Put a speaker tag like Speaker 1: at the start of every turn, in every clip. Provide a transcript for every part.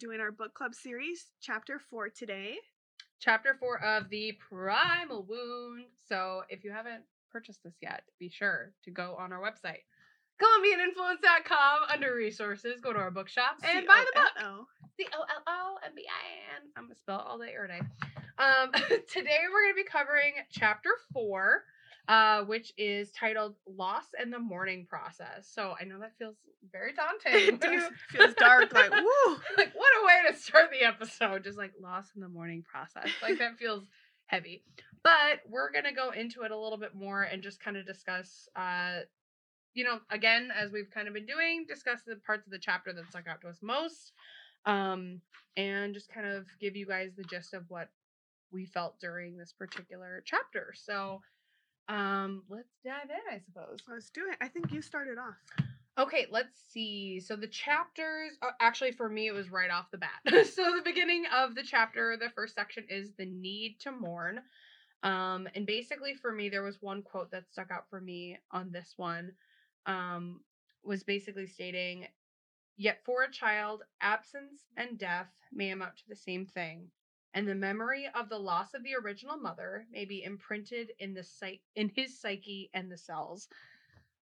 Speaker 1: doing our book club series, chapter four today.
Speaker 2: chapter four of the primal wound. So if you haven't purchased this yet, be sure to go on our website, ColombianInfluence.com under resources. Go to our bookshop and buy the book. C O L O M B I N. I'm gonna spell all day every day. Um, today we're gonna be covering chapter four, uh, which is titled "Loss and the Mourning Process." So I know that feels very daunting.
Speaker 1: it does, feels dark. Like woo.
Speaker 2: like what a way to start the episode just like loss in the mourning process like that feels heavy but we're gonna go into it a little bit more and just kind of discuss uh you know again as we've kind of been doing discuss the parts of the chapter that stuck out to us most um and just kind of give you guys the gist of what we felt during this particular chapter so um let's dive in i suppose
Speaker 1: Let's do it. I think you started off.
Speaker 2: Okay, let's see. So the chapters, uh, actually, for me, it was right off the bat. so the beginning of the chapter, the first section is the need to mourn. Um, and basically, for me, there was one quote that stuck out for me on this one. Um, was basically stating, "Yet for a child, absence and death may amount to the same thing." And the memory of the loss of the original mother may be imprinted in the psych- in his psyche and the cells.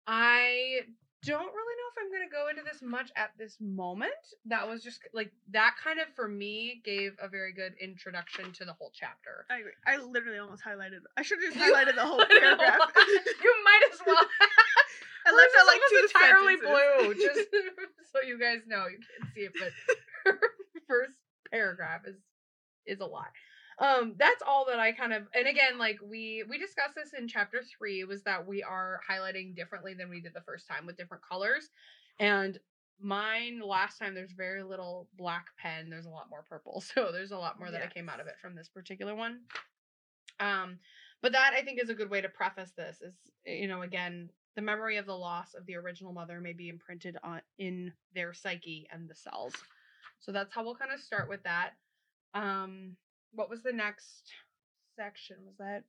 Speaker 2: I don't really know if I'm going to go into this much at this moment. That was just like that kind of for me gave a very good introduction to the whole chapter.
Speaker 1: I agree. I literally almost highlighted. I should have just highlighted the whole
Speaker 2: I don't know
Speaker 1: paragraph.
Speaker 2: you might as well.
Speaker 1: I left out like two
Speaker 2: entirely
Speaker 1: sentences.
Speaker 2: blue, just so you guys know. You can't see it, but her first paragraph is is a lot. Um, that's all that I kind of and again, like we we discussed this in chapter three, was that we are highlighting differently than we did the first time with different colors. And mine last time there's very little black pen, there's a lot more purple. So there's a lot more that I came out of it from this particular one. Um, but that I think is a good way to preface this is you know, again, the memory of the loss of the original mother may be imprinted on in their psyche and the cells. So that's how we'll kind of start with that. Um, what was the next section? Was that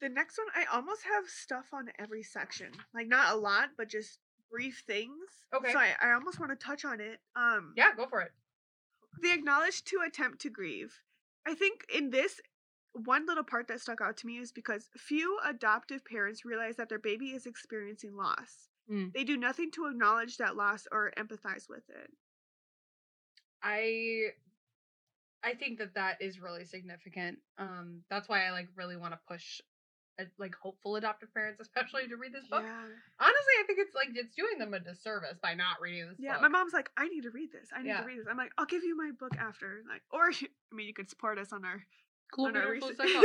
Speaker 1: The next one, I almost have stuff on every section. Like not a lot, but just brief things.
Speaker 2: Okay.
Speaker 1: So I, I almost want to touch on it. Um
Speaker 2: yeah? Go for it.
Speaker 1: the acknowledged to attempt to grieve. I think in this one little part that stuck out to me is because few adoptive parents realize that their baby is experiencing loss.
Speaker 2: Mm.
Speaker 1: They do nothing to acknowledge that loss or empathize with it.
Speaker 2: I I think that that is really significant. Um, that's why I like really want to push. uh, Like hopeful adoptive parents, especially to read this book.
Speaker 1: Yeah.
Speaker 2: Honestly, I think it's like it's doing them a disservice by not reading this book.
Speaker 1: Yeah,
Speaker 2: book.
Speaker 1: my mom's like, I need to read this. I need
Speaker 2: Yeah.
Speaker 1: to read this. I'm like, I'll give you my book after. Like, or I mean, you could support us on our on our research.
Speaker 2: dot.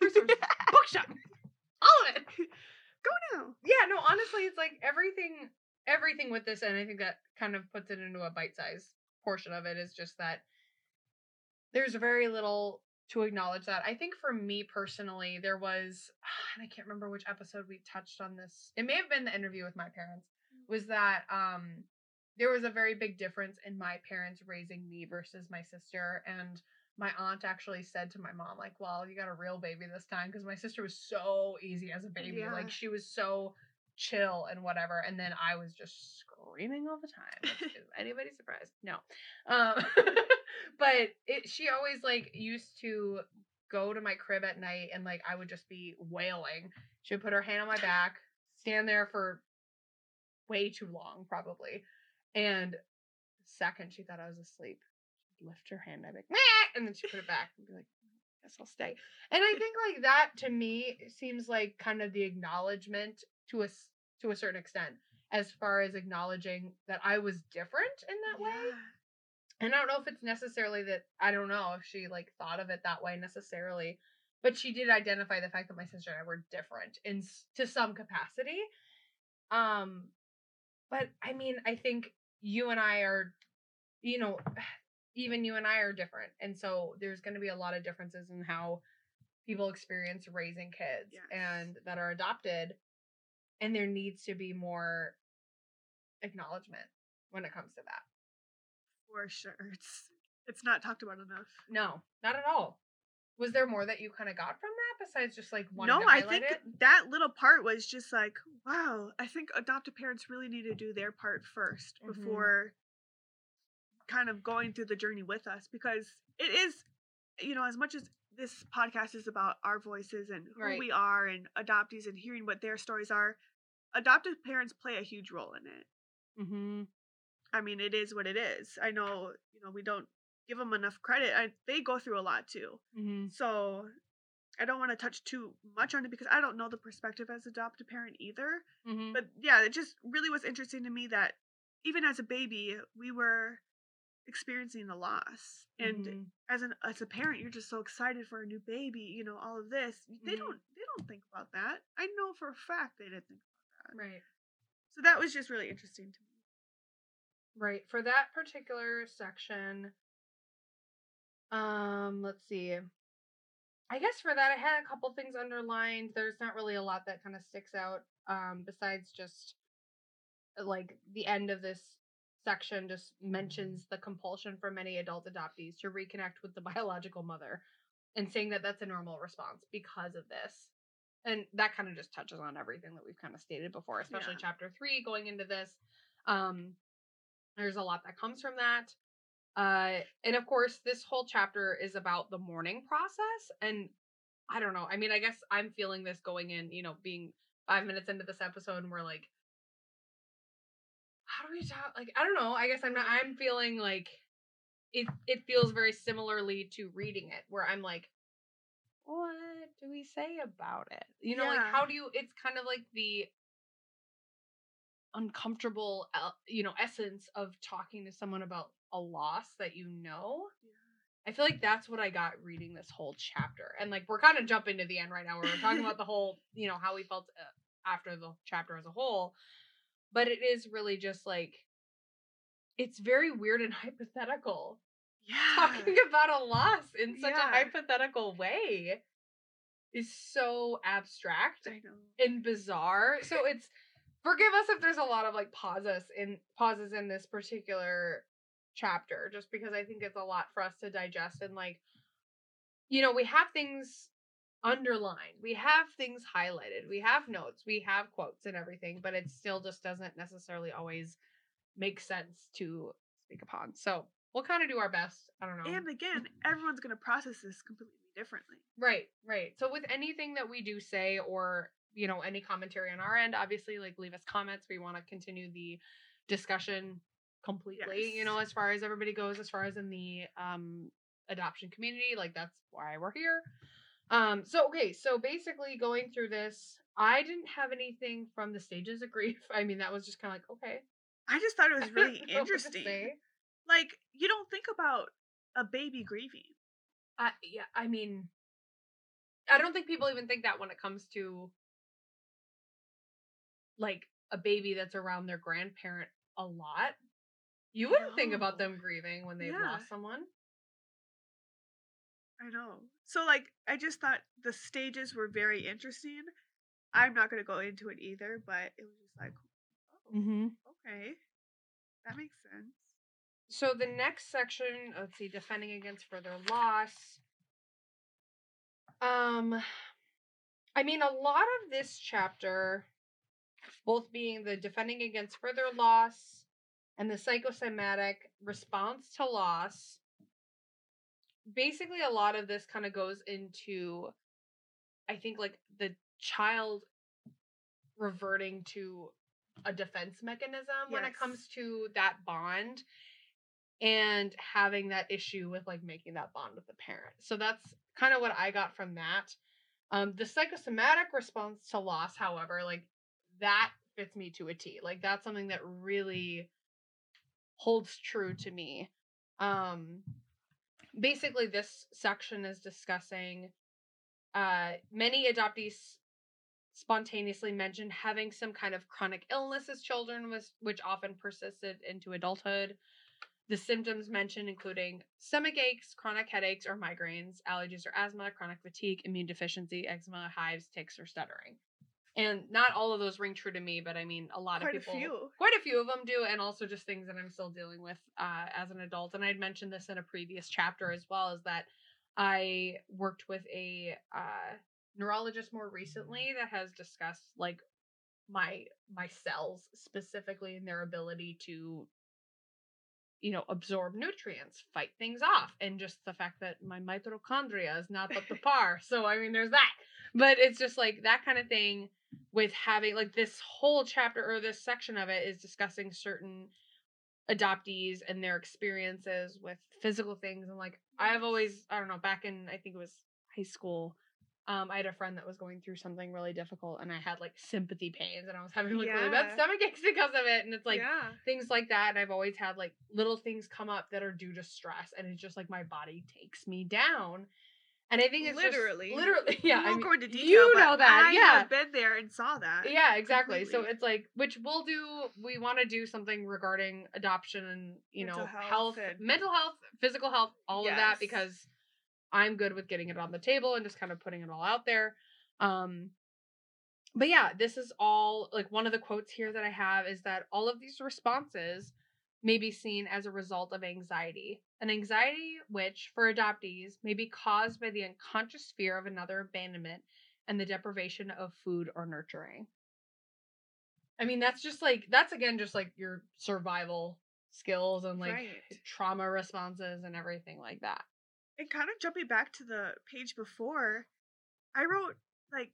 Speaker 2: Resources. bookshop, all of it.
Speaker 1: Go now.
Speaker 2: yeah no honestly it's like everything everything with this and i think that kind of puts it into a bite size portion of it is just that there's very little to acknowledge that i think for me personally there was and i can't remember which episode we touched on this it may have been the interview with my parents was that um there was a very big difference in my parents raising me versus my sister and my aunt actually said to my mom like well you got a real baby this time because my sister was so easy as a baby
Speaker 1: Yeah.
Speaker 2: like she was so chill and whatever and then i was just screaming all the time is anybody surprised? No. Um but it she always like used to go to my crib at night and like i would just be wailing. She would put her hand on my back stand there for way too long probably and second she thought i was asleep lift her hand i'd be like "Meh," and then she put it back and be like guess i'll stay. And i think like that to me seems like kind of the acknowledgement to a to a certain extent as far as acknowledging that i was different in that way. And I don't know if it's necessarily that I don't know if she like thought of it that way necessarily, but she did identify the fact that my sister and I were different in to some capacity. Um, but I mean, I think you and I are, you know, even you and I are different, and so there's going to be a lot of differences in how people experience raising kids
Speaker 1: Yes.
Speaker 2: and that are adopted, and there needs to be more acknowledgement when it comes to that.
Speaker 1: For sure. It's it's not talked about enough.
Speaker 2: No, not at all. Was there more that you kind of got from that besides just like one?
Speaker 1: no, I think that little part was just like, wow, I think adoptive parents really need to do their part 1st
Speaker 2: Mhm.
Speaker 1: before kind of going through the journey with us because it is, you know, as much as this podcast is about our voices and who
Speaker 2: Right.
Speaker 1: we are and adoptees and hearing what their stories are, adoptive parents play a huge role in it.
Speaker 2: Mm-hmm.
Speaker 1: I mean, it is what it is. I know, you know, we don't give them enough credit. I, they go through a lot too.
Speaker 2: Mm-hmm.
Speaker 1: So I don't want to touch too much on it because I don't know the perspective as adoptive parent either.
Speaker 2: Mm-hmm.
Speaker 1: But yeah, it just really was interesting to me that even as a baby, we were experiencing the loss. And
Speaker 2: Mhm.
Speaker 1: as an as a parent, you're just so excited for a new baby, you know, all of this. They
Speaker 2: Mhm.
Speaker 1: don't they don't think about that. I know for a fact they didn't think about that.
Speaker 2: right,
Speaker 1: So that was just really interesting to me.
Speaker 2: right. For that particular section, um, let's see. I guess for that, I had a couple things underlined. There's not really a lot that kind of sticks out, um, besides just like the end of this section just mentions the compulsion for many adult adoptees to reconnect with the biological mother and saying that that's a normal response because of this. And that kind of just touches on everything that we've kind of stated before, especially
Speaker 1: Yeah.
Speaker 2: chapter three going into this. Um, there's a lot that comes from that. Uh, and of course, this whole chapter is about the mourning process. And I don't know. I mean, I guess I'm feeling this going in, you know, being five minutes into this episode, and we're like, how do we talk? Like, I don't know. I guess I'm not. I'm feeling like it. It feels very similarly to reading it, where I'm like, what do we say about it? You know, like how do you? It's kind of like the uncomfortable, you know, essence of talking to someone about a loss that you know. I feel like that's what I got reading this whole chapter. And like we're kind of jumping to the end right now where we're talking about the whole, you know, how we felt uh, after the chapter as a whole. But it is really just like it's very weird and hypothetical.
Speaker 1: Yeah.
Speaker 2: Talking about a loss in such
Speaker 1: Yeah.
Speaker 2: a hypothetical way is so abstract and bizarre. So it's forgive us if there's a lot of like pauses in pauses in this particular chapter, just because I think it's a lot for us to digest and like you know, we have things underlined, we have things highlighted, we have notes, we have quotes and everything, but it still just doesn't necessarily always make sense to speak upon. So we'll kind of do our best. I don't know.
Speaker 1: And again, everyone's gonna process this completely differently.
Speaker 2: Right, right. So with anything that we do say or, you know, any commentary on our end, obviously like leave us comments. We want to continue the discussion completely, you know, as far as everybody goes, as far as in the um adoption community, like that's why we're here. Um so okay, so basically going through this, I didn't have anything from the stages of grief. I mean, that was just kind of like, okay.
Speaker 1: I just thought it was really
Speaker 2: know what to
Speaker 1: interesting. Like, you don't think about a baby grieving.
Speaker 2: I yeah, I mean I don't think people even think that when it comes to like a baby that's around their grandparent a lot. You wouldn't think about them grieving when they've
Speaker 1: Yeah.
Speaker 2: lost someone.
Speaker 1: I know. So like I just thought the stages were very interesting. I'm not gonna go into it either, but it was just like, oh,
Speaker 2: Mm-hmm.
Speaker 1: okay. That makes sense.
Speaker 2: So the next section, let's see, defending against further loss. Um I mean a lot of this chapter both being the defending against further loss and the psychosomatic response to loss. Basically a lot of this kind of goes into I think like the child reverting to a defense mechanism when it comes to that bond and having that issue with like making that bond with the parent. So that's kind of what I got from that. Um, the psychosomatic response to loss, however, like that fits me to a T. Like that's something that really holds true to me. Um, basically, this section is discussing uh, many adoptees spontaneously mentioned having some kind of chronic illness as children, was, which often persisted into adulthood. The symptoms mentioned including stomach aches, chronic headaches or migraines, allergies or asthma, chronic fatigue, immune deficiency, eczema, hives, tics, or stuttering. And not all of those ring true to me, but I mean, a lot
Speaker 1: Quite
Speaker 2: of people,
Speaker 1: few.
Speaker 2: quite a few of them do, and also just things that I'm still dealing with uh, as an adult. And I'd mentioned this in a previous chapter as well, is that I worked with a uh, neurologist more recently that has discussed like my my cells specifically and their ability to you know absorb nutrients fight things off and just the fact that my mitochondria is not up to par so i mean there's that but it's just like that kind of thing with having like this whole chapter or this section of it is discussing certain adoptees and their experiences with physical things and like i've always i don't know back in i think it was high school um, I had a friend that was going through something really difficult, and I had like sympathy pains, and I was having like really bad
Speaker 1: Yeah.
Speaker 2: stomach aches because of it. And it's like
Speaker 1: yeah.
Speaker 2: things like that. And I've always had like little things come up that are due to stress, and it's just like my body takes me down. And I think it's just-
Speaker 1: Literally.
Speaker 2: literally, yeah. I
Speaker 1: won't
Speaker 2: mean,
Speaker 1: go into detail.
Speaker 2: you know that,
Speaker 1: I
Speaker 2: yeah.
Speaker 1: have been there and saw that.
Speaker 2: Yeah, exactly. So it's like, which we'll do. We want to do something regarding adoption and you
Speaker 1: Mental
Speaker 2: know
Speaker 1: health
Speaker 2: health, mental health, physical health, all of that because I'm good with getting it on the table and just kind of putting it all out there. Um, but yeah, this is all like one of the quotes here that I have is that all of these responses may be seen as a result of anxiety, an anxiety which, for adoptees, may be caused by the unconscious fear of another abandonment and the deprivation of food or nurturing. I mean, that's just like that's again just like your survival skills and like
Speaker 1: Right.
Speaker 2: trauma responses and everything like that.
Speaker 1: And kind of jumping back to the page before, I wrote like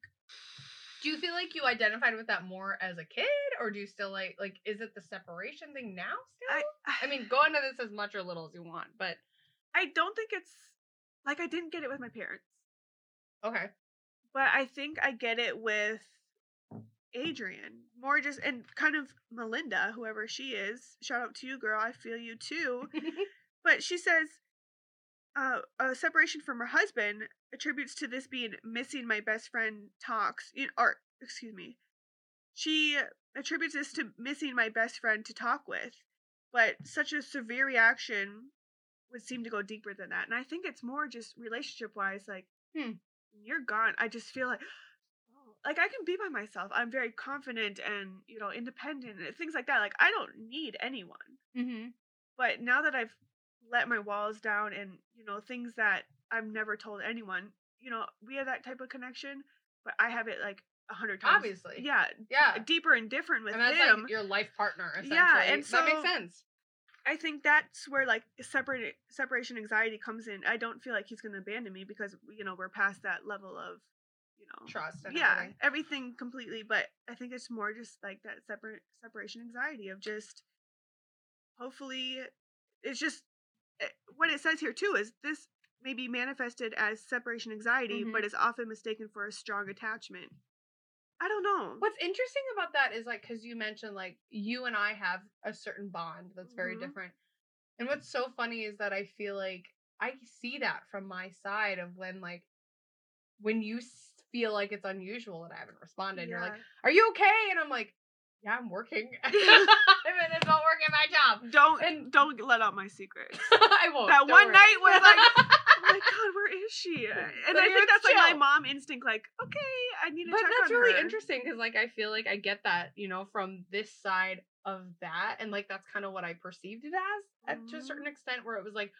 Speaker 2: Do you feel like you identified with that more as a kid, or do you still like like is it the separation thing now? Still,
Speaker 1: I
Speaker 2: I mean, go into this as much or little as you want, but
Speaker 1: I don't think it's like I didn't get it with my parents,
Speaker 2: okay,
Speaker 1: but I think I get it with Adrian. More just and kind of Melinda, whoever she is. Shout out to you, girl. I feel you too. But she says uh, a separation from her husband attributes to this being missing my best friend talks, you or excuse me. She attributes this to missing my best friend to talk with, but such a severe reaction would seem to go deeper than that. And I think it's more just relationship wise, like,
Speaker 2: Hmm.
Speaker 1: you're gone. I just feel like, oh, like I can be by myself. I'm very confident and you know independent and things like that. Like I don't need anyone
Speaker 2: mm-hmm.
Speaker 1: but now that I've let my walls down and you know things that I've never told anyone, you know, we have that type of connection, but I have it like a hundred times.
Speaker 2: Obviously.
Speaker 1: yeah,
Speaker 2: yeah,
Speaker 1: deeper and different with
Speaker 2: and that's
Speaker 1: him.
Speaker 2: like your life partner. Essentially.
Speaker 1: Yeah, and
Speaker 2: that makes
Speaker 1: so-
Speaker 2: sense.
Speaker 1: I think that's where like separate separation anxiety comes in. I don't feel like he's gonna abandon me because you know we're past that level of you know
Speaker 2: Trust. And
Speaker 1: yeah
Speaker 2: everything.
Speaker 1: everything completely. But I think it's more just like that separate separation anxiety of just hopefully it's just what it says here too is this may be manifested as separation anxiety,
Speaker 2: Mhm.
Speaker 1: but is often mistaken for a strong attachment. I don't know.
Speaker 2: What's interesting about that is like because you mentioned like you and I have a certain bond that's very
Speaker 1: Mhm.
Speaker 2: different. And what's so funny is that I feel like I see that from my side of when like when you feel like it's unusual that I haven't responded. You're like, "Are you okay?" And I'm like, "Yeah, I'm working." I'm in a not working my job.
Speaker 1: don't
Speaker 2: and-
Speaker 1: don't let out my secrets.
Speaker 2: I won't.
Speaker 1: that one
Speaker 2: worry.
Speaker 1: night was like, oh my god, where is she? And
Speaker 2: But
Speaker 1: I think that's like my mom instinct, like, okay, I need to
Speaker 2: but that's really
Speaker 1: her.
Speaker 2: interesting because like i feel like i get that you know from this side of that and like that's kind of what i perceived it as at to a
Speaker 1: Mhm.
Speaker 2: certain extent where it was like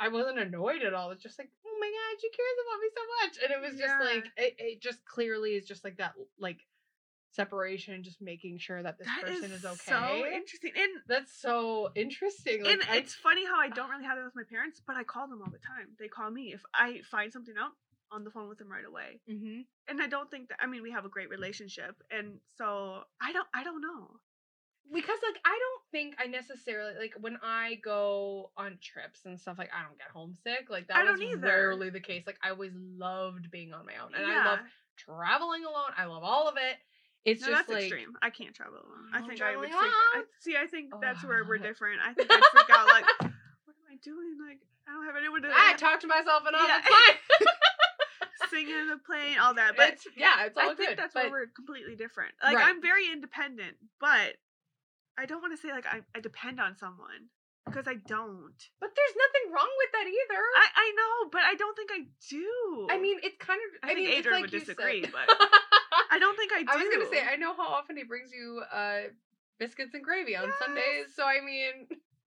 Speaker 2: i wasn't annoyed at all it's just like oh my god she cares about me so much and it was just
Speaker 1: Yeah.
Speaker 2: like it, it just clearly is just like that like separation just making sure that this
Speaker 1: That
Speaker 2: person is, okay
Speaker 1: So interesting. And
Speaker 2: that's so interesting like,
Speaker 1: and
Speaker 2: I-
Speaker 1: it's funny how I don't really have that with my parents, but I call them all the time. They call me if I find something out on the phone with them right away.
Speaker 2: Mhm.
Speaker 1: And I don't think that I mean we have a great relationship, and so I don't I don't know.
Speaker 2: because like I don't think I necessarily like when I go on trips and stuff like I don't get homesick. Like that
Speaker 1: I
Speaker 2: was
Speaker 1: don't either.
Speaker 2: rarely the case. Like I always loved being on my own. And I love traveling alone. I love all of it. It's
Speaker 1: no,
Speaker 2: just
Speaker 1: that's
Speaker 2: like
Speaker 1: extreme. I can't travel alone. I
Speaker 2: Oh,
Speaker 1: think I would freak. I, see, I think that's where we're
Speaker 2: Ugh.
Speaker 1: different. I think I'd freak out. Like, what am I doing? Like, I don't have anyone to
Speaker 2: I talk to myself and all
Speaker 1: Yeah.
Speaker 2: the time.
Speaker 1: sing in the plane, all that. But
Speaker 2: it's yeah, it's all
Speaker 1: I think
Speaker 2: good.
Speaker 1: that's
Speaker 2: but
Speaker 1: where we're completely different. Like,
Speaker 2: Right.
Speaker 1: I'm very independent, but I don't want to say like I, I depend on someone because I don't.
Speaker 2: but there's nothing wrong with that either.
Speaker 1: I I know, but I don't think I do.
Speaker 2: I mean, it's kind of.
Speaker 1: I think
Speaker 2: mean, it's
Speaker 1: Adrian
Speaker 2: like
Speaker 1: would
Speaker 2: you said-
Speaker 1: disagree, but- I don't think I do.
Speaker 2: I was gonna say I know how often he brings you uh biscuits and gravy on Sundays, so I mean,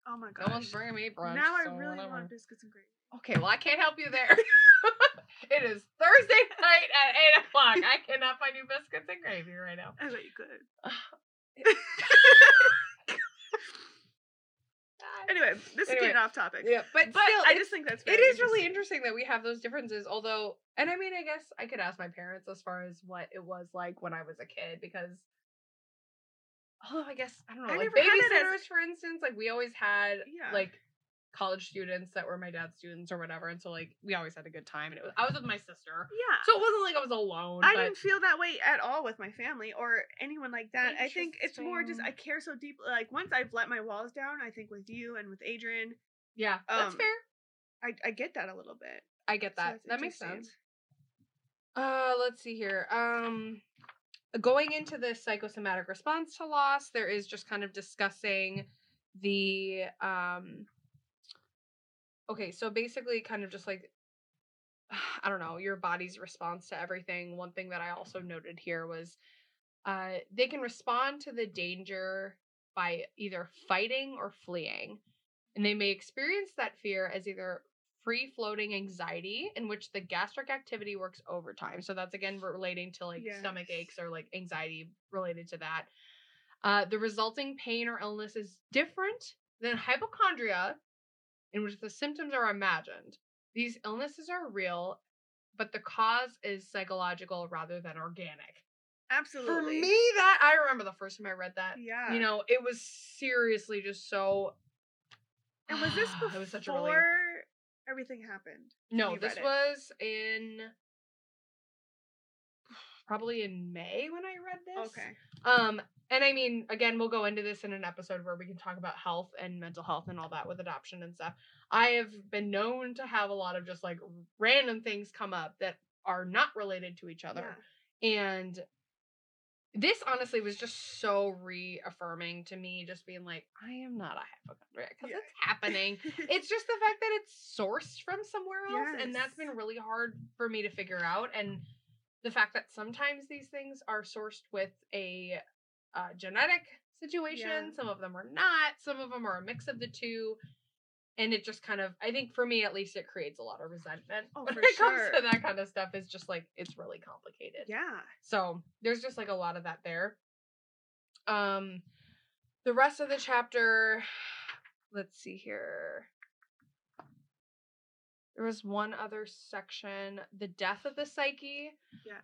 Speaker 1: Oh my god,
Speaker 2: no one's bringing me brunch.
Speaker 1: now I really
Speaker 2: whatever.
Speaker 1: want biscuits and gravy.
Speaker 2: Okay, well I can't help you there. it is Thursday night at eight o'clock. I cannot find you biscuits and gravy right now.
Speaker 1: I bet you could. Anyway, this
Speaker 2: Anyway,
Speaker 1: is getting off topic.
Speaker 2: Yeah, but,
Speaker 1: But
Speaker 2: still,
Speaker 1: I just think that's
Speaker 2: it is really interesting that we have those differences. Although, and I mean, I guess I could ask my parents as far as what it was like when I was a kid because. Although I guess I don't know,
Speaker 1: I
Speaker 2: like
Speaker 1: it as-
Speaker 2: babysitters, for instance, like we always had
Speaker 1: Yeah.
Speaker 2: like college students that were my dad's students or whatever, and so like we always had a good time. And it was I was with my sister,
Speaker 1: Yeah.
Speaker 2: so it wasn't like I was alone.
Speaker 1: I didn't feel that way at all with my family or anyone like that. I think it's more just I care so deeply. Like once I've let my walls down, I think with you and with Adrian,
Speaker 2: yeah, that's
Speaker 1: um,
Speaker 2: fair.
Speaker 1: I, I get that a little bit.
Speaker 2: I get that.
Speaker 1: it's
Speaker 2: that makes sense. Uh, let's see here. Um, going into the psychosomatic response to loss, there is just kind of discussing the um. Okay, so basically, kind of just like I don't know your body's response to everything. One thing that I also noted here was, uh, they can respond to the danger by either fighting or fleeing, and they may experience that fear as either free floating anxiety in which the gastric activity works overtime. So that's again relating to like stomach aches or like anxiety related to that. Uh, the resulting pain or illness is different than hypochondria, in which the symptoms are imagined. These illnesses are real, but the cause is psychological rather than organic.
Speaker 1: Absolutely.
Speaker 2: For me, that I remember the first time I read that.
Speaker 1: yeah.
Speaker 2: You know, it was seriously just so.
Speaker 1: and was this
Speaker 2: it was such a relief.
Speaker 1: before everything happened?
Speaker 2: No, this was in probably in May when I read this.
Speaker 1: Okay.
Speaker 2: Um, and I mean, again, we'll go into this in an episode where we can talk about health and mental health and all that with adoption and stuff. I have been known to have a lot of just like random things come up that are not related to each other. And this honestly was just so reaffirming to me, just being like, I am not a hypochondriac because
Speaker 1: Yeah.
Speaker 2: it's happening. it's just the fact that it's sourced from somewhere else and that's been really hard for me to figure out and the fact that sometimes these things are sourced with a uh, genetic situation
Speaker 1: Yeah.
Speaker 2: some of them are not some of them are a mix of the two and it just kind of i think for me at least it creates a lot of resentment
Speaker 1: Oh,
Speaker 2: when
Speaker 1: for
Speaker 2: it comes to that kind of stuff it's just like it's really complicated
Speaker 1: yeah.
Speaker 2: so there's just like a lot of that there. Um the rest of the chapter, let's see here. There was one other section, the death of the psyche.
Speaker 1: Yes.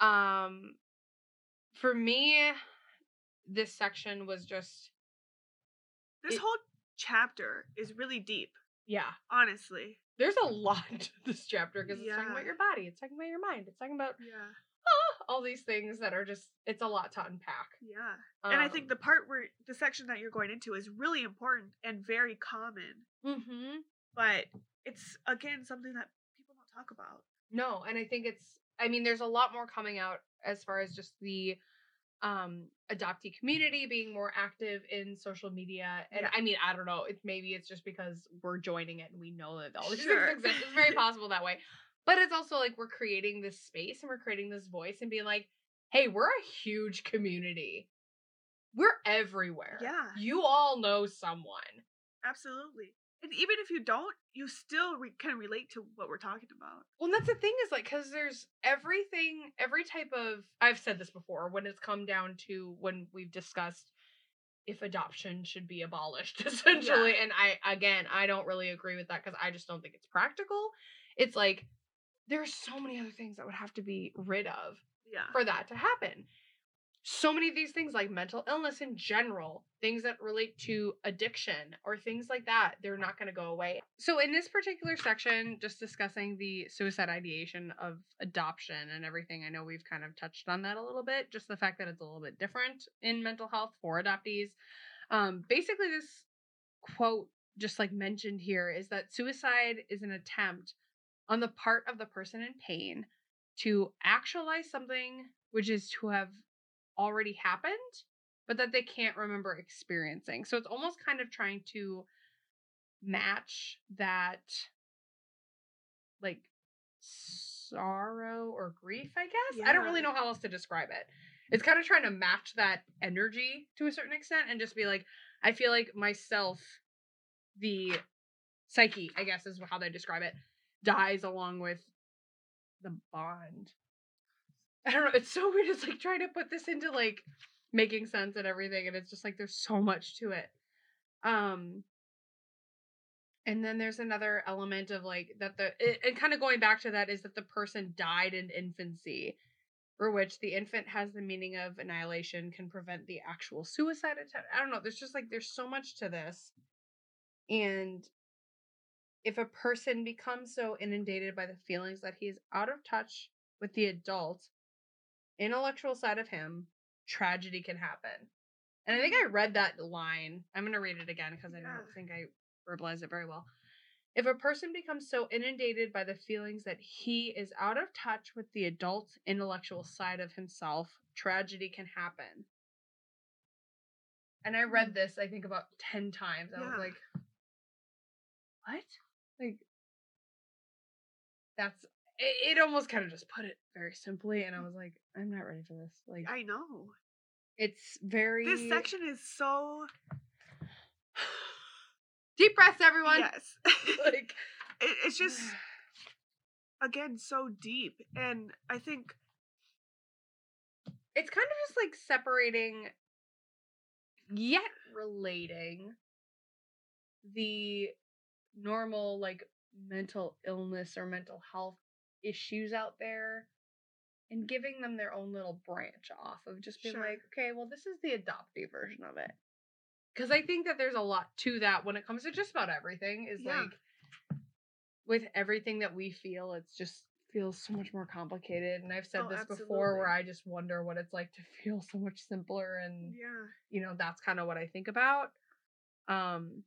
Speaker 2: Um for me this section was just
Speaker 1: This
Speaker 2: It-
Speaker 1: whole chapter is really deep,
Speaker 2: yeah.
Speaker 1: honestly.
Speaker 2: There's a lot to this chapter because it's talking about your body, it's talking about your mind, it's talking about
Speaker 1: Yeah.
Speaker 2: ah, all these things that are just it's a lot to unpack.
Speaker 1: Yeah. and I think
Speaker 2: Um,
Speaker 1: the part where the section that you're going into is really important and very common,
Speaker 2: mhm.
Speaker 1: but it's again something that people don't talk about.
Speaker 2: No, and I think it's I mean there's a lot more coming out as far as just the um adoptee community being more active in social media and
Speaker 1: Yeah.
Speaker 2: I mean I don't know it's maybe it's just because we're joining it and we know that all these
Speaker 1: Sure.
Speaker 2: things exist it's very possible that way but it's also like we're creating this space and we're creating this voice and being like hey we're a huge community we're everywhere
Speaker 1: Yeah.
Speaker 2: you all know someone
Speaker 1: Absolutely. And even if you don't, you still re- can relate to what we're talking about.
Speaker 2: Well, and that's the thing is like because there's everything, every type of. I've said this before when it's come down to when we've discussed if adoption should be abolished, essentially. And I, again, I don't really agree with that because I just don't think it's practical. It's like there's so many other things that would have to be rid of
Speaker 1: Yeah.
Speaker 2: for that to happen. So many of these things, like mental illness in general, things that relate to addiction or things like that, they're not going to go away. So, in this particular section, just discussing the suicide ideation of adoption and everything, I know we've kind of touched on that a little bit, just the fact that it's a little bit different in mental health for adoptees. Um, basically, this quote, just like mentioned here, is that suicide is an attempt on the part of the person in pain to actualize something which is to have already happened, but that they can't remember experiencing. So it's almost kind of trying to match that, like, sorrow or grief, I guess. I don't really know how else to describe it. It's kind of trying to match that energy to a certain extent and just be like, I feel like myself, the psyche, I guess is how they describe it, dies along with the bond. I don't know. It's so weird. It's like trying to put this into like making sense and everything, and it's just like there's so much to it. Um, and then there's another element of like that the it, and kind of going back to that is that the person died in infancy, for which the infant has the meaning of annihilation, can prevent the actual suicide attempt. I don't know. There's just like there's so much to this, and if a person becomes so inundated by the feelings that he is out of touch with the adult intellectual side of him, tragedy can happen. And I think mm-hmm. I read that line. I'm going to read it again because I
Speaker 1: Yeah.
Speaker 2: don't think I verbalized it very well. If a person becomes so inundated by the feelings that he is out of touch with the adult intellectual side of himself, tragedy can happen. And I read hmm. this, I think, about 10 times. I was like, what? Like, that's it, it almost kind of just put it very simply. And I mm. was like, I'm not ready for this. Like,
Speaker 1: I know.
Speaker 2: it's very.
Speaker 1: This section is so
Speaker 2: Deep breaths, everyone.
Speaker 1: yes.
Speaker 2: like,
Speaker 1: it, it's just again so deep, and I think
Speaker 2: it's kind of just like separating yet relating the normal like mental illness or mental health issues out there and giving them their own little branch off of just being
Speaker 1: Sure.
Speaker 2: like okay well this is the adoptee version of it because i think that there's a lot to that when it comes to just about everything is
Speaker 1: Yeah.
Speaker 2: like with everything that we feel it's just feels so much more complicated and i've said
Speaker 1: Oh,
Speaker 2: this before where i just wonder what it's like to feel so much simpler and
Speaker 1: yeah,
Speaker 2: you know that's kind of what i think about um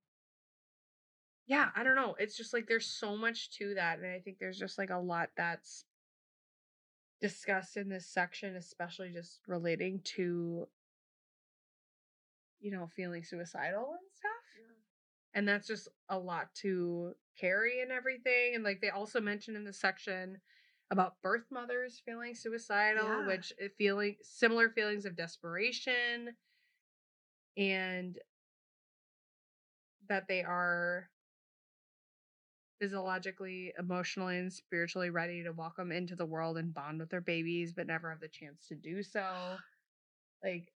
Speaker 2: yeah i don't know it's just like there's so much to that and i think there's just like a lot that's discussed in this section especially just relating to you know feeling suicidal and stuff and that's just a lot to carry and everything and like they also mentioned in the section about birth mothers feeling suicidal
Speaker 1: Yeah.
Speaker 2: which uh, feeling similar feelings of desperation and that they are physiologically emotionally and spiritually ready to welcome into the world and bond with their babies but never have the chance to do so like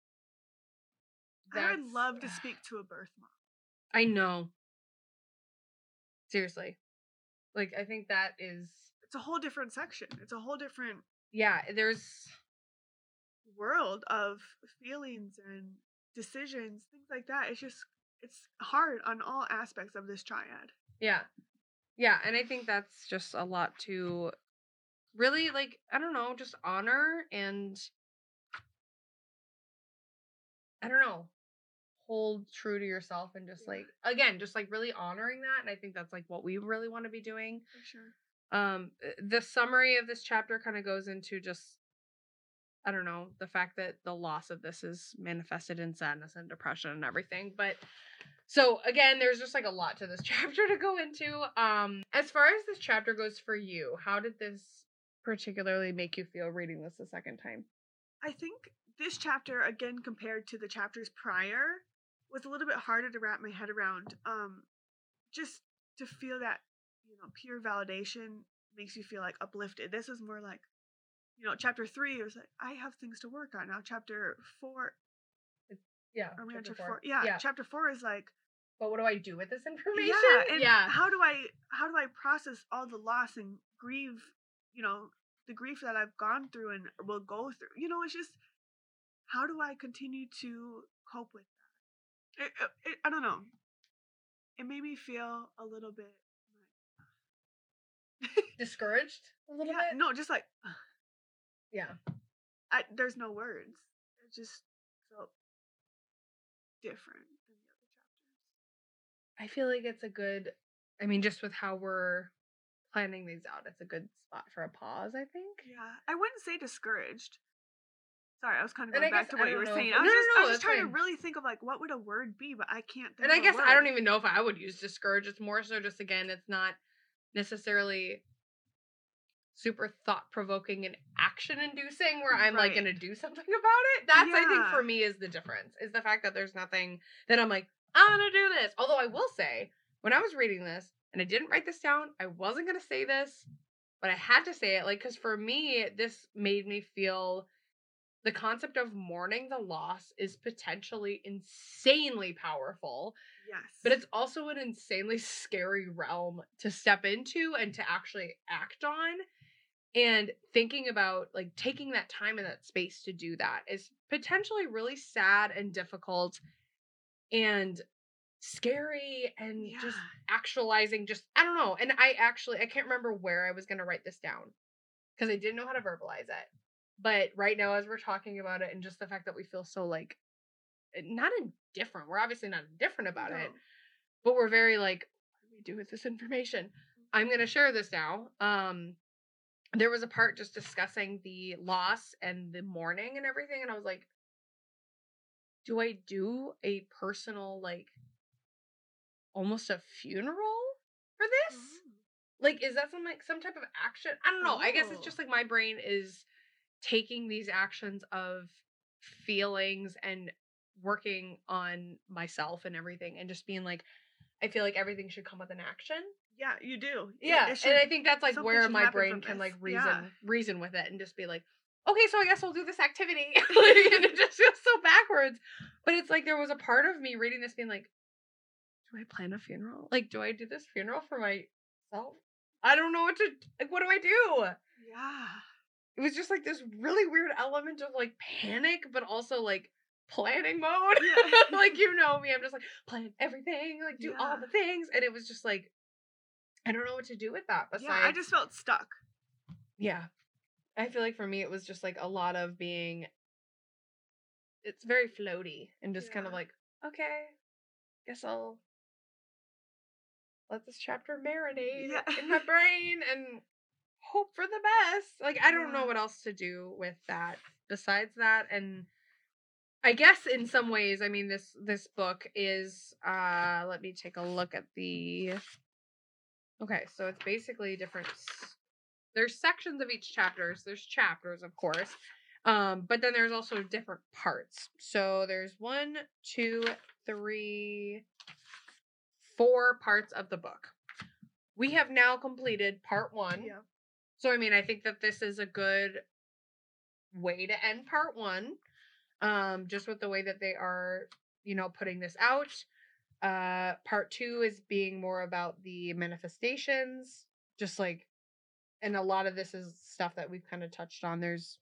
Speaker 1: I would love to speak to a birth mom.
Speaker 2: I know. Seriously. Like I think that is
Speaker 1: It's a whole different section. It's a whole different
Speaker 2: yeah, there's
Speaker 1: world of feelings and decisions, things like that. It's just it's hard on all aspects of this triad.
Speaker 2: yeah. Yeah, and I think that's just a lot to really like I don't know, just honor and I don't know, hold true to yourself and just like again, just like really honoring that and I think that's like what we really want to be doing.
Speaker 1: For sure.
Speaker 2: um uh, the summary of this chapter kind of goes into just i don't know the fact that the loss of this is manifested in sadness and depression and everything but so again there's just like a lot to this chapter to go into um as far as this chapter goes for you how did this particularly make you feel reading this a second time
Speaker 1: I think this chapter, again compared to the chapters prior, was a little bit harder to wrap my head around. Um, just to feel that, you know, pure validation makes you feel like uplifted. This is more like, you know, chapter three was like, I have things to work on. Now chapter four,
Speaker 2: yeah
Speaker 1: are we on
Speaker 2: chapter
Speaker 1: chapter
Speaker 2: four.
Speaker 1: four? Yeah,
Speaker 2: yeah
Speaker 1: chapter four is like,
Speaker 2: but what do i do with this information
Speaker 1: yeah, and
Speaker 2: yeah
Speaker 1: how do I how do I process all the loss and grieve, you know, the grief that I've gone through and will go through. You know, it's just how do I continue to cope with that? It, it, it, I don't know. It made me feel a little bit
Speaker 2: discouraged a little
Speaker 1: yeah,
Speaker 2: bit
Speaker 1: no, just like
Speaker 2: yeah
Speaker 1: I, there's no words. It just felt different than the other chapters.
Speaker 2: I feel like it's a good I mean just with how we're planning these out, it's a good spot for a pause, I think.
Speaker 1: Yeah, I wouldn't say discouraged. Sorry, I was kind of going back
Speaker 2: guess-
Speaker 1: to what you were
Speaker 2: know.
Speaker 1: saying. I was
Speaker 2: no,
Speaker 1: just,
Speaker 2: no,
Speaker 1: I was just trying
Speaker 2: fine.
Speaker 1: to really think of like what would a word be, but I can't think.
Speaker 2: And I guess I don't even know if I would use discouraged. It's more so just again, it's not necessarily super thought provoking and action inducing where I'm like gonna do something about it. That's I think for me is the difference. Is the fact that there's nothing that I'm like, I'm gonna do this. Although I will say, when I was reading this, and I didn't write this down, I wasn't gonna say this, but I had to say it, like, because for me, this made me feel the concept of mourning the loss is potentially insanely powerful
Speaker 1: Yes.
Speaker 2: but it's also an insanely scary realm to step into and to actually act on and thinking about like taking that time and that space to do that is potentially really sad and difficult and scary and just actualizing just i don't know and i actually i can't remember where i was going to write this down because i didn't know how to verbalize it. But right now as we're talking about it and just the fact that we feel so like eh, not indifferent we're obviously not indifferent about it but we're very like what do we do with this information? I'm going to share this now um there was a part just discussing the loss and the mourning and everything and i was like do i do a personal like almost a funeral for this
Speaker 1: Mm.
Speaker 2: like is that some like some type of action i don't know i guess it's
Speaker 1: Oh.
Speaker 2: just like my brain is taking these actions of feelings and working on myself and everything and just being like i feel like everything should come with an action
Speaker 1: Yeah, you do.
Speaker 2: Yeah
Speaker 1: it
Speaker 2: and
Speaker 1: should-
Speaker 2: i think that's like where my brain can
Speaker 1: this.
Speaker 2: like reason
Speaker 1: Yeah.
Speaker 2: reason with it and just be like okay so i guess we'll do this activity and it just feels so backwards but it's like there was a part of me reading this being like do i plan a funeral like do i do this funeral for myself i don't know what to like what do i do
Speaker 1: Yeah.
Speaker 2: it was just like this really weird element of like panic but also like planning mode
Speaker 1: Yeah.
Speaker 2: like you know me i'm just like plan everything like do all the things and it was just like i don't know what to do with that besides
Speaker 1: Yeah, I just felt stuck.
Speaker 2: yeah i feel like for me it was just like a lot of being it's very floaty and just kind of like okay guess i'll let this chapter marinate
Speaker 1: Yeah.
Speaker 2: in my brain and hope for the best like i don't know what else to do with that besides that and i guess in some ways i mean this this book is uh let me take a look at the okay so it's basically different s- there's sections of each chapters there's chapters of course um but then there's also different parts so there's one two three four parts of the book we have now completed part one
Speaker 1: Yeah.
Speaker 2: so I mean, I think that this is a good way to end part one. Um, just with the way that they are, you know, putting this out. Uh part two is being more about the manifestations, just like and a lot of this is stuff that we've kind of touched on. There's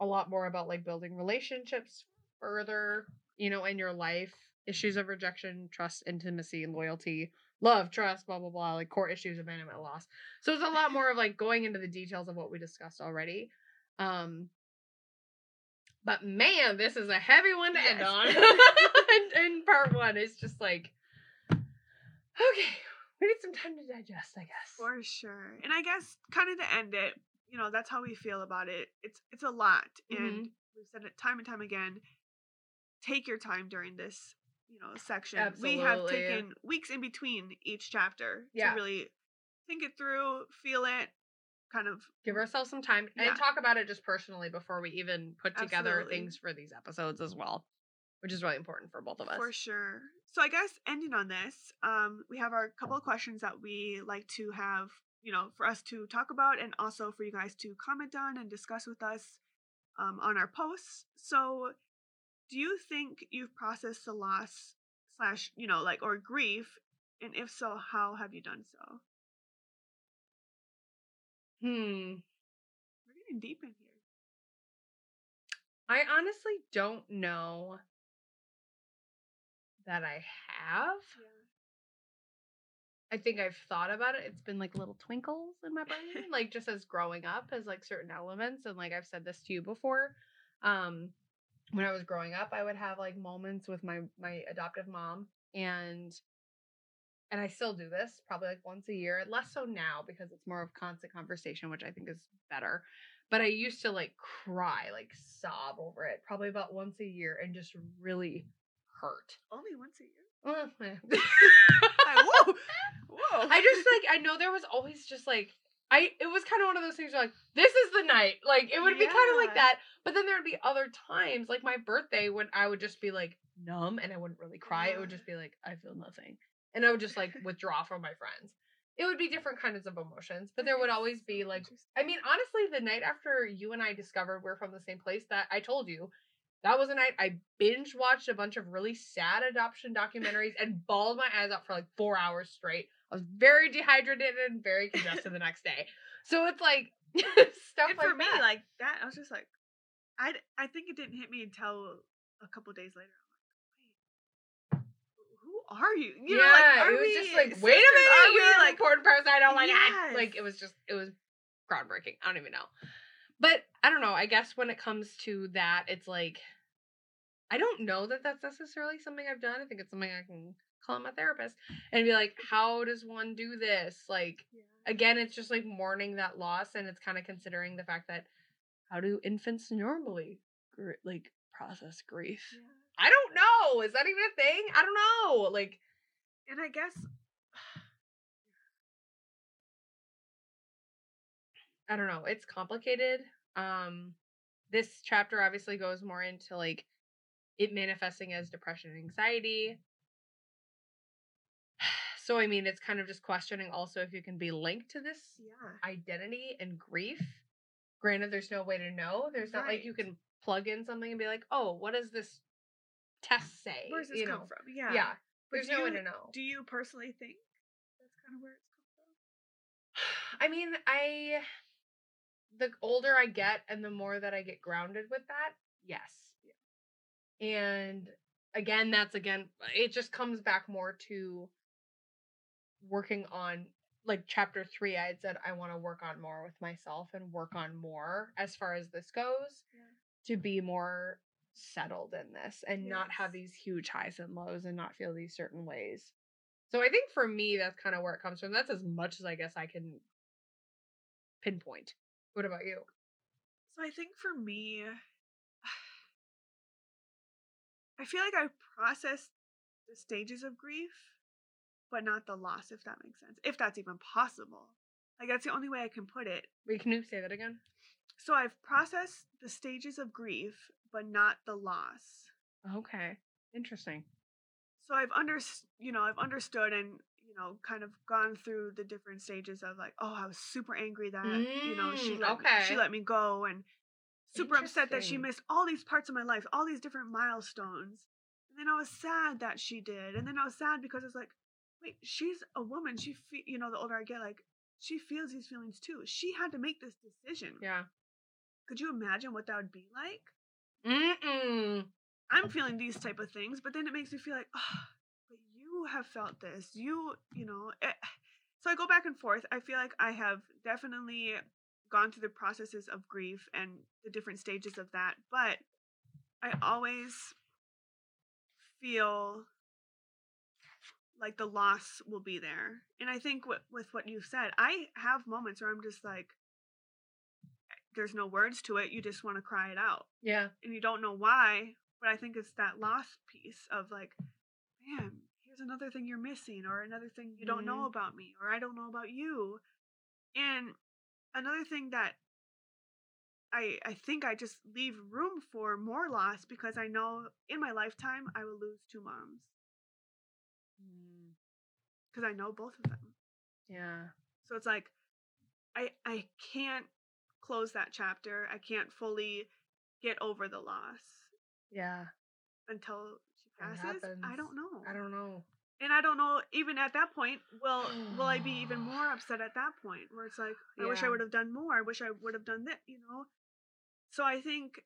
Speaker 2: a lot more about like building relationships further, you know, in your life, issues of rejection, trust, intimacy, loyalty, love, trust, blah blah blah, like core issues, abandonment, loss. So it's a lot more of like going into the details of what we discussed already. Um but man, this is a heavy one to end on. and, and part one is just like okay, we need some time to digest, I guess.
Speaker 1: For sure. And I guess kind of to end it, you know, that's how we feel about it. It's it's a lot. And
Speaker 2: Mhm.
Speaker 1: we've said it time and time again. Take your time during this, you know, section. We have taken weeks in between each chapter
Speaker 2: Yeah.
Speaker 1: to really think it through, feel it, kind of
Speaker 2: Give ourselves some time
Speaker 1: Yeah.
Speaker 2: and talk about it just personally before we even put together
Speaker 1: Absolutely.
Speaker 2: things for these episodes as well, which is really important for both of us.
Speaker 1: For sure. So I guess ending on this, um, we have our couple of questions that we like to have, you know, for us to talk about and also for you guys to comment on and discuss with us um, on our posts. So do you think you've processed the loss slash, you know, like or grief? And if so, how have you done so?
Speaker 2: Hmm.
Speaker 1: We're getting deep in here.
Speaker 2: I honestly don't know that I have. I think I've thought about it. It's been like little twinkles in my brain, like just as growing up as like certain elements. And like I've said this to you before. Um, when I was growing up, I would have like moments with my my adoptive mom and and I still do this probably like once a year, less so now because it's more of constant conversation, which I think is better. But I used to like cry, like sob over it, probably about once a year and just really hurt.
Speaker 1: Only once a year. Whoa, whoa.
Speaker 2: I just like I know there was always just like I it was kind of one of those things where like this is the night. Like it would be kind of like that. But then there would be other times, like my birthday, when I would just be like numb and I wouldn't really cry. It would just be like I feel nothing, and I would just like withdraw from my friends. It would be different kinds of emotions, but there would always be like I mean, honestly, the night after you and I discovered we're from the same place, that I told you, that was a night I binge watched a bunch of really sad adoption documentaries and bawled my eyes out for like four hours straight. I was very dehydrated and very congested the next day. So it's like stuff
Speaker 1: and
Speaker 2: like
Speaker 1: for me,
Speaker 2: that.
Speaker 1: like that, I was just like, I I think it didn't hit me until a couple days later. I'm like, wait, who are you? You know, like,
Speaker 2: yeah,
Speaker 1: are
Speaker 2: it was
Speaker 1: we
Speaker 2: just like, wait a minute,
Speaker 1: Are we,
Speaker 2: you're an
Speaker 1: like,
Speaker 2: important person. I don't like
Speaker 1: Yes.
Speaker 2: it was just it was groundbreaking. I don't even know, but I don't know. I guess when it comes to that, it's like I don't know that that's necessarily something I've done. I think it's something I can call my therapist and be like, how does one do this? Like again, it's just like mourning that loss, and it's kind of considering the fact that how do infants normally like process grief?
Speaker 1: Yeah.
Speaker 2: I don't know. Is that even a thing? I don't know. Like.
Speaker 1: And I guess
Speaker 2: I don't know. It's complicated. Um this chapter obviously goes more into like it manifesting as depression and anxiety. So I mean, it's kind of just questioning also if you can be linked to this
Speaker 1: yeah.
Speaker 2: identity and grief. Granted, there's no way to know. There's not like you can plug in something and be like, "Oh, what is this test say?"
Speaker 1: Where's this
Speaker 2: you
Speaker 1: come
Speaker 2: know?
Speaker 1: from? Yeah.
Speaker 2: Yeah.
Speaker 1: But
Speaker 2: There's no way
Speaker 1: you-
Speaker 2: to know.
Speaker 1: Do you personally think that's kind of where it's come from?
Speaker 2: I mean, I the older I get and the more that I get grounded with that, yes. And again, that's again it just comes back more to working on like chapter 3 I had said I want to work on more with myself and work on more as far as this goes
Speaker 1: Yeah.
Speaker 2: to be more settled in this and not have these huge highs and lows and not feel these certain ways. So I think for me, that's kind of where it comes from. That's as much as I guess I can pinpoint. What about you?
Speaker 1: So I think for me, I feel like I processed the stages of grief, but not the loss, if that makes sense. If that's even possible. Like, that's the only way I can put it.
Speaker 2: Wait, can you say that again?
Speaker 1: So I've processed the stages of grief, but not the loss.
Speaker 2: Okay. Interesting.
Speaker 1: So I've under, you know, I've understood and you know, kind of gone through the different stages of like, oh, I was super angry that you know she
Speaker 2: Mm,
Speaker 1: let me, she let me go, and super upset that she missed all these parts of my life, all these different milestones. And then I was sad that she did, and then I was sad because it's like, wait, she's a woman. She, fe- you know, the older I get, like she feels these feelings too. She had to make this decision.
Speaker 2: Yeah.
Speaker 1: Could you imagine what that would be like?
Speaker 2: Mm-mm.
Speaker 1: I'm feeling these type of things, but then it makes me feel like, oh, but you have felt this. You, you know. eh." So I go back and forth. I feel like I have definitely gone through the processes of grief and the different stages of that, but I always feel like the loss will be there. And I think with, with what you said, I have moments where I'm just like, there's no words to it. You just want to cry it out
Speaker 2: Yeah.
Speaker 1: and you don't know why, but I think it's that loss piece of like, man, here's another thing you're missing, or another thing you don't know
Speaker 2: Mhm.
Speaker 1: about me, or I don't know about you. And another thing that I I think I just leave room for more loss because I know in my lifetime I will lose two moms
Speaker 2: Mm,
Speaker 1: because I know both of them.
Speaker 2: Yeah.
Speaker 1: So it's like I I can't close that chapter. I can't fully get over the loss
Speaker 2: Yeah.
Speaker 1: until she passes. I don't know.
Speaker 2: I don't know.
Speaker 1: and I don't know even at that point will will I be even more upset at that point where it's like I wish I would have done more. I wish I would have done that, you know. So I think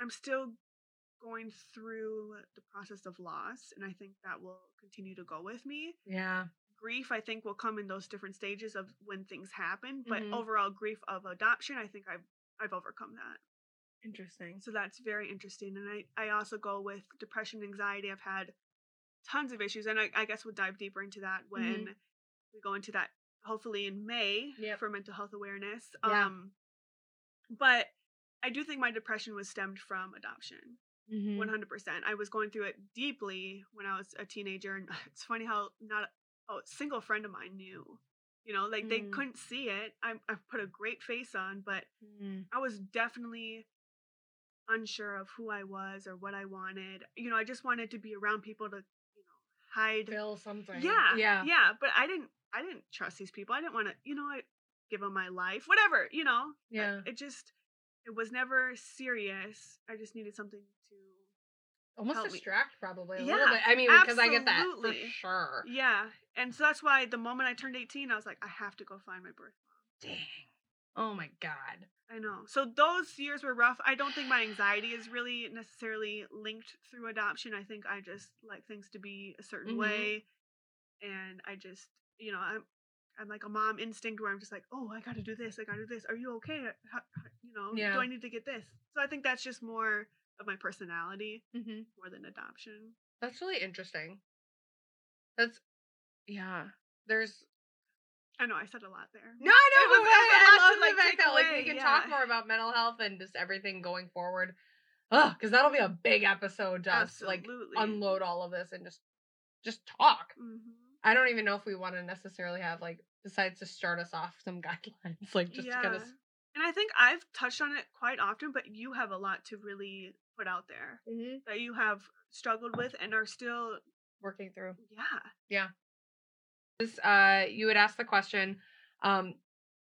Speaker 1: I'm still going through the process of loss and I think that will continue to go with me.
Speaker 2: Yeah.
Speaker 1: Grief I think will come in those different stages of when things happen, but
Speaker 2: Mhm.
Speaker 1: overall grief of adoption I think I've I've overcome that.
Speaker 2: Interesting.
Speaker 1: So that's very interesting. And I, I also go with depression, anxiety. I've had tons of issues. And I, I guess we'll dive deeper into that when we go into that hopefully in May
Speaker 2: Yep.
Speaker 1: for mental health awareness.
Speaker 2: Yeah.
Speaker 1: Um but I do think my depression was stemmed from adoption.
Speaker 2: Mhm.
Speaker 1: 100%. I was going through it deeply when I was a teenager. And it's funny how not a single friend of mine knew You know, like they
Speaker 2: Mm.
Speaker 1: couldn't see it. I I put a great face on, but
Speaker 2: Mm.
Speaker 1: I was definitely unsure of who I was or what I wanted. You know, I just wanted to be around people to, you know, hide.
Speaker 2: Feel something.
Speaker 1: Yeah,
Speaker 2: Yeah.
Speaker 1: yeah. But I didn't. I didn't trust these people. I didn't want to. You know, I give them my life, whatever. You know.
Speaker 2: Yeah.
Speaker 1: It just. It was never serious. I just needed something to.
Speaker 2: Almost
Speaker 1: help me.
Speaker 2: distract probably a
Speaker 1: Yeah,
Speaker 2: little bit. I mean, because I get that for
Speaker 1: absolutely.
Speaker 2: sure.
Speaker 1: Yeah, and so that's why the moment I turned eighteen, I was like, I have to go find my birth mom.
Speaker 2: Dang. Oh my god.
Speaker 1: I know. So those years were rough. I don't think my anxiety is really necessarily linked through adoption. I think I just like things to be a certain
Speaker 2: Mhm.
Speaker 1: way, and I just, you know, I'm, I'm like a mom instinct where I'm just like, oh, I got to do this. I got to do this. Are you okay? How, how- you know,
Speaker 2: Yeah.
Speaker 1: do I need to get this? So I think that's just more of my personality
Speaker 2: Mm-hmm.
Speaker 1: more than adoption.
Speaker 2: That's really interesting. That's yeah. There's
Speaker 1: I know I said a lot there.
Speaker 2: no, I
Speaker 1: was-
Speaker 2: know.
Speaker 1: it
Speaker 2: but I, I
Speaker 1: to,
Speaker 2: love the
Speaker 1: like,
Speaker 2: fact
Speaker 1: take
Speaker 2: that like we can
Speaker 1: yeah.
Speaker 2: talk more about mental health and just everything going forward. Ugh, because that'll be a big episode to us, like unload all of this and just just talk.
Speaker 1: Mhm.
Speaker 2: I don't even know if we want to necessarily have like besides to start us off some guidelines, like just to kind of
Speaker 1: And I think I've touched on it quite often, but you have a lot to really put out there that you have struggled with and are still,
Speaker 2: working through.
Speaker 1: yeah.
Speaker 2: This, uh, you would ask the question, um,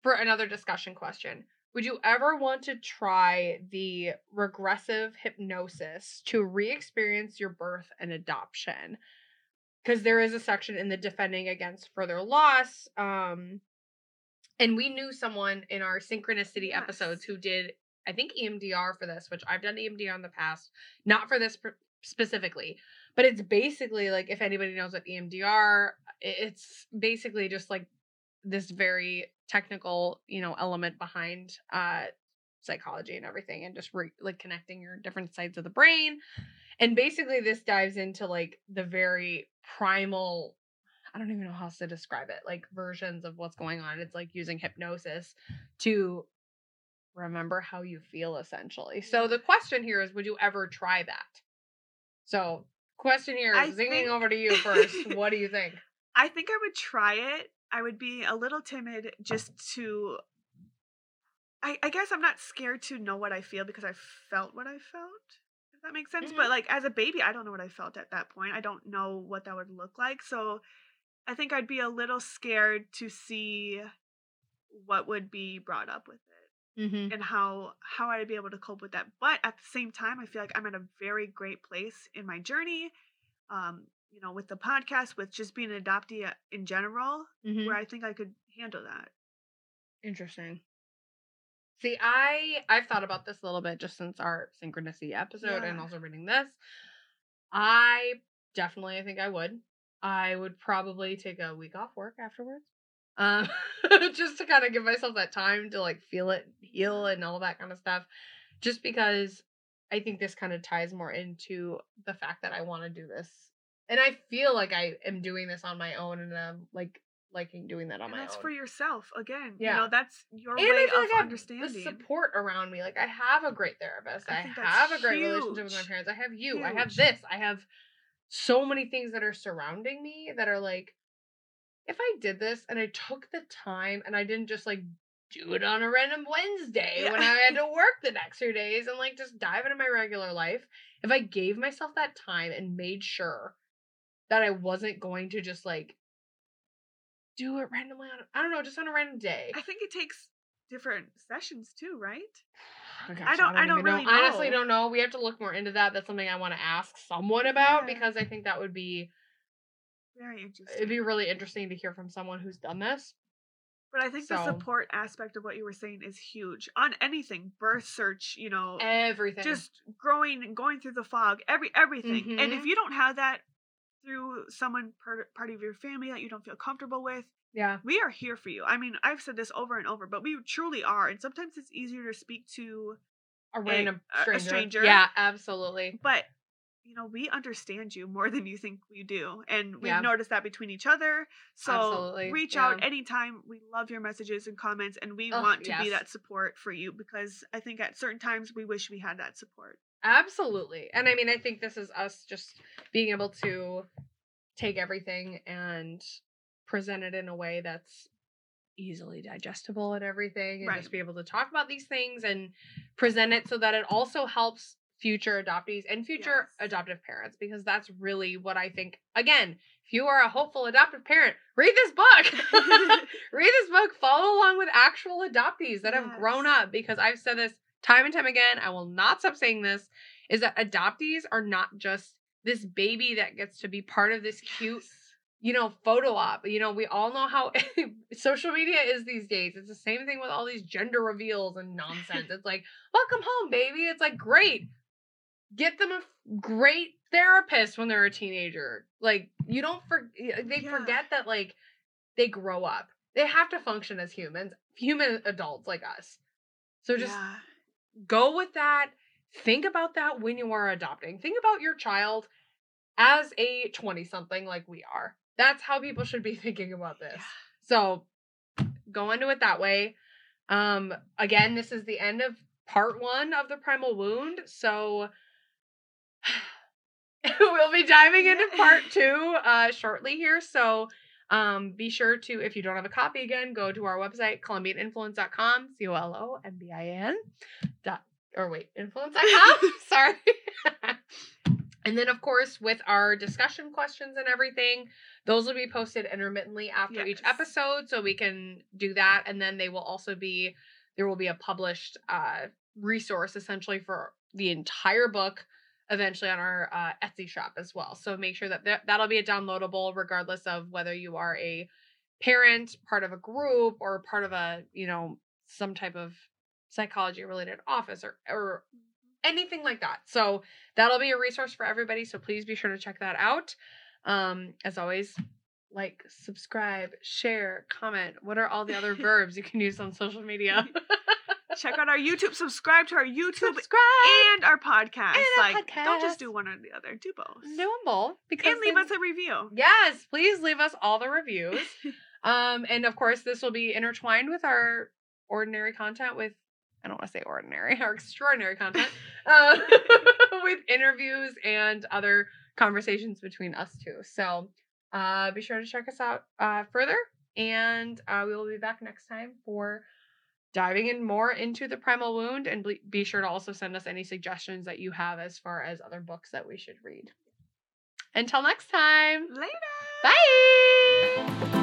Speaker 2: for another discussion question. Would you ever want to try the regressive hypnosis to re-experience your birth and adoption? Because there is a section in the defending against further loss. Um, and we knew someone in our synchronicity
Speaker 1: Yes.
Speaker 2: episodes who did, I think, EMDR for this, which I've done EMDR in the past, not for this specifically, but it's basically like if anybody knows what EMDR, it's basically just like this very technical, you know, element behind uh psychology and everything and just re- like connecting your different sides of the brain. And basically this dives into like the very primal I don't even know how else to describe it, like versions of what's going on. It's like using hypnosis to remember how you feel essentially. So the question here is would you ever try that? So, question here
Speaker 1: I
Speaker 2: zinging
Speaker 1: think-
Speaker 2: over to you first. what do you think?
Speaker 1: I think I would try it. I would be a little timid just to. I, I guess I'm not scared to know what I feel because I felt what I felt. If that makes sense.
Speaker 2: Mhm.
Speaker 1: But like as a baby, I don't know what I felt at that point. I don't know what that would look like. So I think I'd be a little scared to see what would be brought up with it
Speaker 2: Mm-hmm.
Speaker 1: and how how I'd be able to cope with that. But at the same time, I feel like I'm at a very great place in my journey. Um, you know, with the podcast, with just being an adoptee uh, in general,
Speaker 2: Mm-hmm.
Speaker 1: where I think I could handle that.
Speaker 2: Interesting. See, I I've thought about this a little bit just since our synchronicity episode and also reading this. I definitely I think I would. I would probably take a week off work afterwards. Um just to kind of give myself that time to like feel it, heal and all that kind of stuff. Just because I think this kind of ties more into the fact that I want to do this. And I feel like I am doing this on my own and I'm like liking doing that on
Speaker 1: And
Speaker 2: my
Speaker 1: that's
Speaker 2: own.
Speaker 1: That's for yourself again.
Speaker 2: Yeah.
Speaker 1: You know, that's your
Speaker 2: And
Speaker 1: way
Speaker 2: feel
Speaker 1: of
Speaker 2: like
Speaker 1: understanding.
Speaker 2: the support around me. Like I have a great therapist.
Speaker 1: I
Speaker 2: I, have a great relationship with my parents. I have you. I have this. I have so many things that are surrounding me that are like, if I did this and I took the time and I didn't just like do it on a random Wednesday
Speaker 1: Yeah.
Speaker 2: when I had to work the next few days and like just dive into my regular life, if I gave myself that time and made sure that I wasn't going to just like do it randomly on I don't know, just on a random day.
Speaker 1: I think it takes different sessions too, right?
Speaker 2: Oh gosh,
Speaker 1: I don't- I don't
Speaker 2: even
Speaker 1: really
Speaker 2: Honestly,
Speaker 1: know.
Speaker 2: don't know. We have to look more into that. That's something I want to ask someone about
Speaker 1: Yeah.
Speaker 2: because I think that would be
Speaker 1: Very interesting.
Speaker 2: it'd be really interesting to hear from someone who's done this.
Speaker 1: but I think the support aspect of what you were saying is huge on anything, birth search, you know,
Speaker 2: Everything.
Speaker 1: just growing and going through the fog, every everything. And if
Speaker 2: Mhm.
Speaker 1: you don't have that through someone part, part of your family that you don't feel comfortable with,
Speaker 2: yeah.
Speaker 1: we are here for you. I mean, I've said this over and over, but we truly are. And sometimes it's easier to speak to,
Speaker 2: A random
Speaker 1: a- a
Speaker 2: stranger.
Speaker 1: stranger.
Speaker 2: Yeah, absolutely.
Speaker 1: but you know, we understand you more than you think we do. And we've
Speaker 2: Yeah.
Speaker 1: noticed that between each other. So
Speaker 2: Absolutely,
Speaker 1: reach out anytime. We love your messages and comments and we
Speaker 2: Ugh,
Speaker 1: want to be that support for you because I think at certain times we wish we had that support.
Speaker 2: Absolutely. And I mm-hmm. mean, I think this is us just being able to take everything and present it in a way that's easily digestible and everything and
Speaker 1: Right.
Speaker 2: just be able to talk about these things and present it so that it also helps future adoptees and future
Speaker 1: Yes.
Speaker 2: adoptive parents because that's really what I think again if you are a hopeful adoptive parent read this book read this book follow along with actual adoptees that have grown up because I've said this time and time again I will not stop saying this is that adoptees are not just this baby that gets to be part of this cute you know, photo op. You know, we all know how social media is these days. It's the same thing with all these gender reveals and nonsense. It's like, welcome home, baby. It's like, great. Get them a great therapist when they're a teenager. Like, you don't for uh, they
Speaker 1: Yeah.
Speaker 2: forget that like they grow up. They have to function as humans, human adults like us. So just
Speaker 1: Yeah.
Speaker 2: Go with that. Think about that when you are adopting. Think about your child as a 20 something like we are. That's how people should be thinking about this.
Speaker 1: Yeah.
Speaker 2: So go into it that way. Um again, this is the end of part 1 of the primal wound. So we'll be diving into part 2 uh shortly here. So um, be sure to, if you don't have a copy again, go to our website, colombianinfluence.com, C O L O M B I N or wait, influence.com. Sorry. and then, of course, with our discussion questions and everything, those will be posted intermittently after each episode. So we can do that. And then they will also be, there will be a published uh, resource essentially for the entire book eventually on our uh, Etsy shop as well. So make sure that that- that'll be a downloadable regardless of whether you are a parent, part of a group, or part of a, you know, some type of psychology related office or or anything like that. So that'll be a resource for everybody. So please be sure to check that out. Um, as always, like, subscribe, share, comment. What are all the other verbs you can use on social media?
Speaker 1: Check out our YouTube. Subscribe to our YouTube
Speaker 2: subscribe
Speaker 1: and our podcast.
Speaker 2: And our
Speaker 1: like, don't just do one or the other. Do both.
Speaker 2: do them both because
Speaker 1: and leave
Speaker 2: then-
Speaker 1: us a review.
Speaker 2: Yes, please leave us all the reviews. um, and of course, this will be intertwined with our ordinary content. With I don't want to say ordinary, or extraordinary content, uh, with interviews and other conversations between us two. So uh, be sure to check us out uh, further, and uh, we will be back next time for diving in more into the primal wound and ble- be sure to also send us any suggestions that you have as far as other books that we should read until next time
Speaker 1: Later.
Speaker 2: Bye.